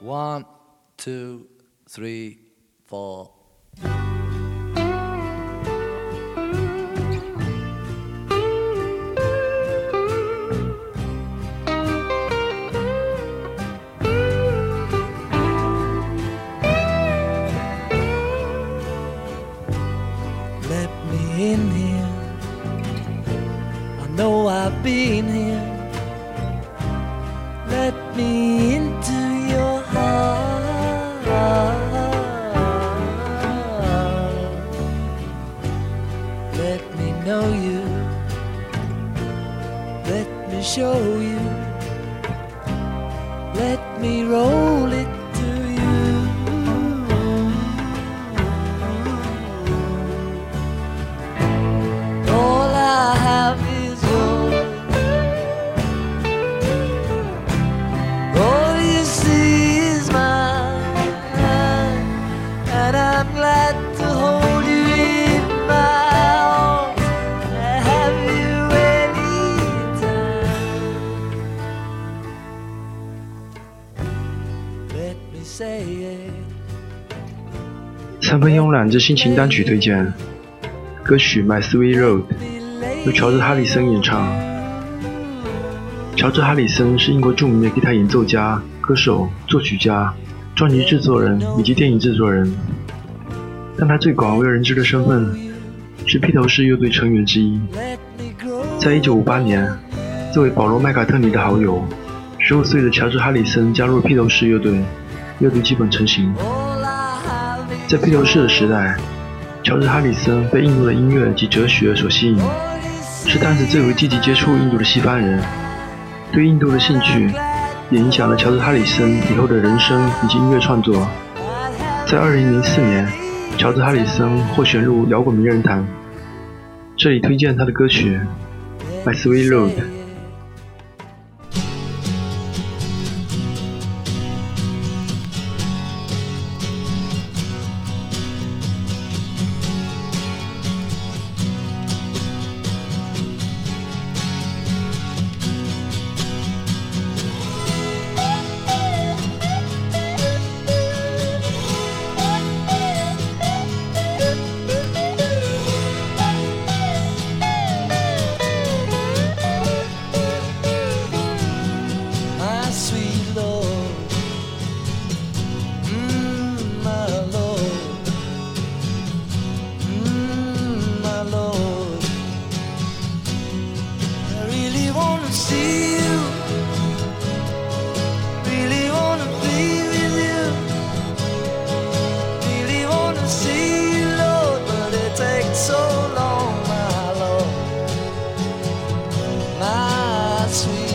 One, two, three, four. Let me in here. I know I've been here. Let me Let me know you. Let me show you. Let me roll it to you. All I have is yours. All you see is mine, and I'm glad 三分慵懒之心情单曲推荐，歌曲《My Sweet Road》由乔治·哈里森演唱。乔治·哈里森是英国著名的吉他演奏家、歌手、作曲家、专辑制作人以及电影制作人。但他最广为人知的身份是披头士乐队成员之一。在1958年，作为保罗·麦卡特尼的好友，15岁的乔治·哈里森加入披头士乐队，乐队基本成型。在披头士的时代，乔治·哈里森被印度的音乐及哲学所吸引，是当时最为积极接触印度的西方人。对印度的兴趣也影响了乔治·哈里森以后的人生以及音乐创作。在2004年，乔治·哈里森获选入摇滚名人堂。这里推荐他的歌曲《My Sweet Road》。sweet.